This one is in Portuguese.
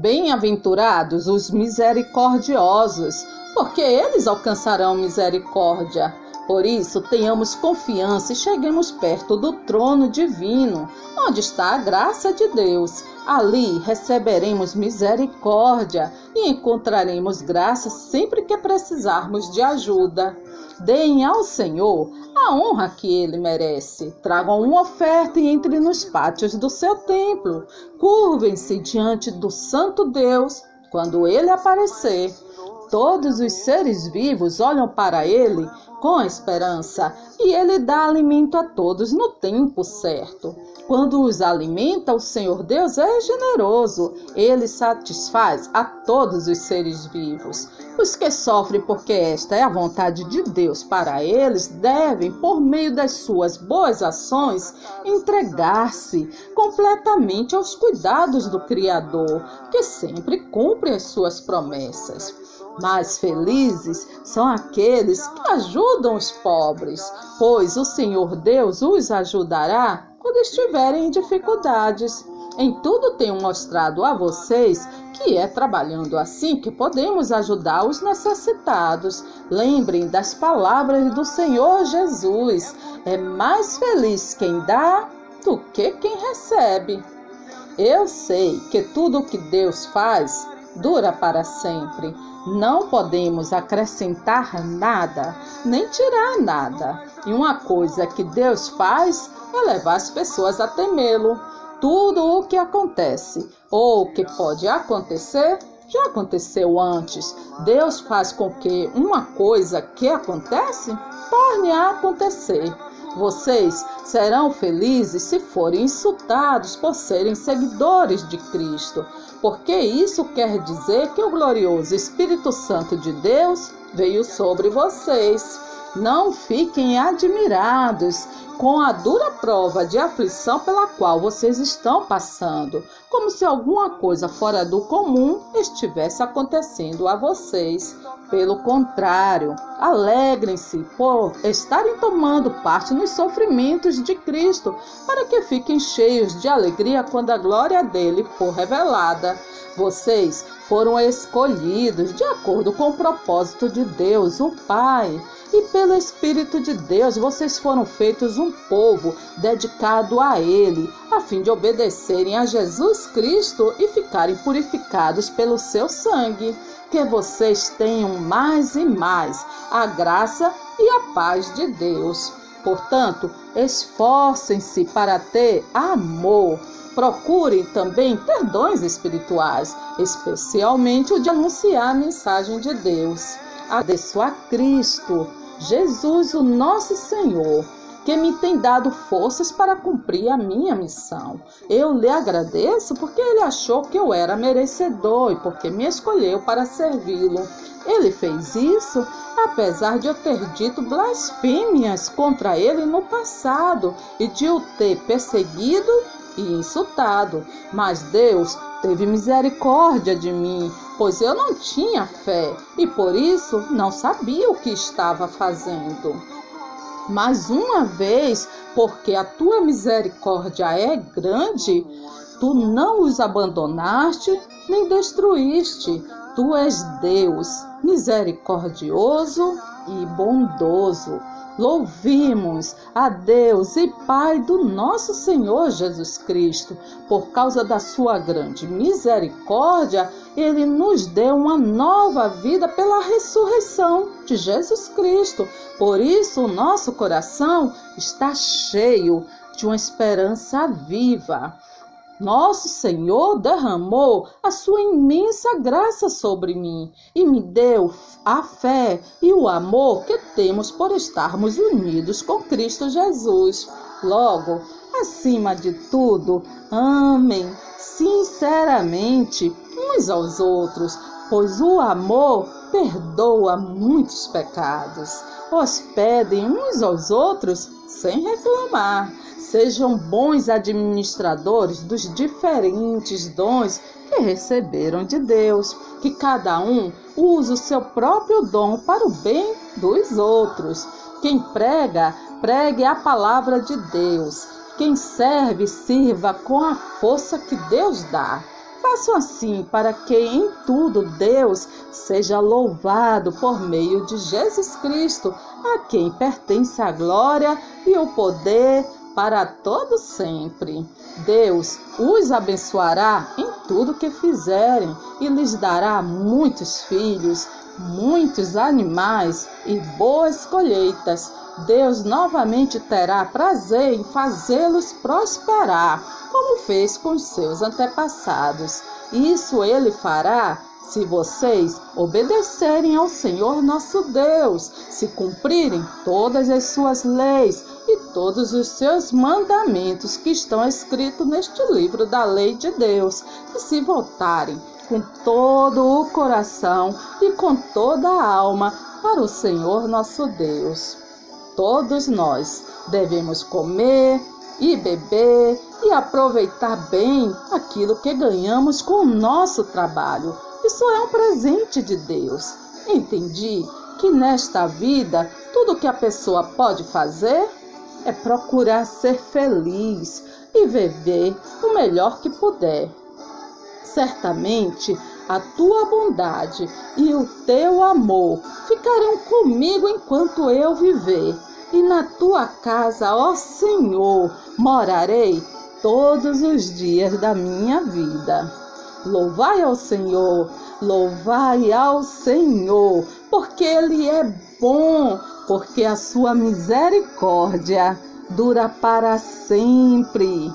Bem-aventurados os misericordiosos, porque eles alcançarão misericórdia. Por isso, tenhamos confiança e cheguemos perto do trono divino, onde está a graça de Deus. Ali receberemos misericórdia e encontraremos graça sempre que precisarmos de ajuda. Deem ao Senhor a honra que ele merece. Tragam uma oferta e entrem nos pátios do seu templo. Curvem-se diante do Santo Deus quando ele aparecer. Todos os seres vivos olham para ele com esperança e ele dá alimento a todos no tempo certo. Quando os alimenta, o Senhor Deus é generoso. Ele satisfaz a todos os seres vivos. Os que sofrem porque esta é a vontade de Deus para eles devem, por meio das suas boas ações, entregar-se completamente aos cuidados do Criador, que sempre cumpre as suas promessas. Mais felizes são aqueles que ajudam os pobres, pois o Senhor Deus os ajudará quando estiverem em dificuldades. Em tudo tenho mostrado a vocês que é trabalhando assim que podemos ajudar os necessitados. Lembrem das palavras do Senhor Jesus: é mais feliz quem dá do que quem recebe. Eu sei que tudo o que Deus faz dura para sempre não podemos acrescentar nada, nem tirar nada. E uma coisa que Deus faz é levar as pessoas a temê-lo. Tudo o que acontece ou que pode acontecer já aconteceu antes. Deus faz com que uma coisa que acontece torne a acontecer. Vocês serão felizes se forem insultados por serem seguidores de Cristo, porque isso quer dizer que o glorioso Espírito Santo de Deus veio sobre vocês. Não fiquem admirados com a dura prova de aflição pela qual vocês estão passando, como se alguma coisa fora do comum estivesse acontecendo a vocês. Pelo contrário, alegrem-se por estarem tomando parte nos sofrimentos de Cristo, para que fiquem cheios de alegria quando a glória dele for revelada. Vocês foram escolhidos de acordo com o propósito de Deus, o Pai. E pelo Espírito de Deus, vocês foram feitos um povo dedicado a Ele, a fim de obedecerem a Jesus Cristo e ficarem purificados pelo seu sangue. Que vocês tenham mais e mais a graça e a paz de Deus. Portanto, esforcem-se para ter amor Procurem também ter dons espirituais, especialmente o de anunciar a mensagem de Deus. Agradeço a Cristo, Jesus, o nosso Senhor, que me tem dado forças para cumprir a minha missão. Eu lhe agradeço porque ele achou que eu era merecedor e porque me escolheu para servi-lo. Ele fez isso apesar de eu ter dito blasfêmias contra ele no passado e de o ter perseguido e insultado. Mas Deus teve misericórdia de mim, pois eu não tinha fé e por isso não sabia o que estava fazendo. Mas uma vez, porque a tua misericórdia é grande, tu não os abandonaste nem destruíste. Tu és Deus, misericordioso e bondoso Louvimos a Deus e Pai do nosso Senhor Jesus Cristo. Por causa da sua grande misericórdia, ele nos deu uma nova vida pela ressurreição de Jesus Cristo. Por isso, o nosso coração está cheio de uma esperança viva. Nosso Senhor derramou a sua imensa graça sobre mim e me deu a fé e o amor que temos por estarmos unidos com Cristo Jesus. Logo, acima de tudo, amem sinceramente uns aos outros, pois o amor perdoa muitos pecados. Hospedem uns aos outros sem reclamar. Sejam bons administradores dos diferentes dons que receberam de Deus. Que cada um use o seu próprio dom para o bem dos outros. Quem prega, pregue a palavra de Deus. Quem serve, sirva com a força que Deus dá Façam assim para que em tudo Deus seja louvado por meio de Jesus Cristo, a quem pertence a glória e o poder para todo sempre. Deus os abençoará em tudo que fizerem e lhes dará muitos filhos, muitos animais e boas colheitas. Deus novamente terá prazer em fazê-los prosperar, como fez com seus antepassados. Isso ele fará se vocês obedecerem ao Senhor nosso Deus, se cumprirem todas as suas leis e todos os seus mandamentos que estão escritos neste livro da lei de Deus, e se voltarem com todo o coração e com toda a alma para o Senhor nosso Deus. Todos nós devemos comer e beber e aproveitar bem aquilo que ganhamos com o nosso trabalho. Isso é um presente de Deus. Entendi que nesta vida tudo que a pessoa pode fazer é procurar ser feliz e viver o melhor que puder. Certamente a tua bondade e o teu amor ficarão comigo enquanto eu viver, e na tua casa, ó Senhor, morarei todos os dias da minha vida. Louvai ao Senhor, louvai ao Senhor, porque Ele é bom, porque a sua misericórdia dura para sempre.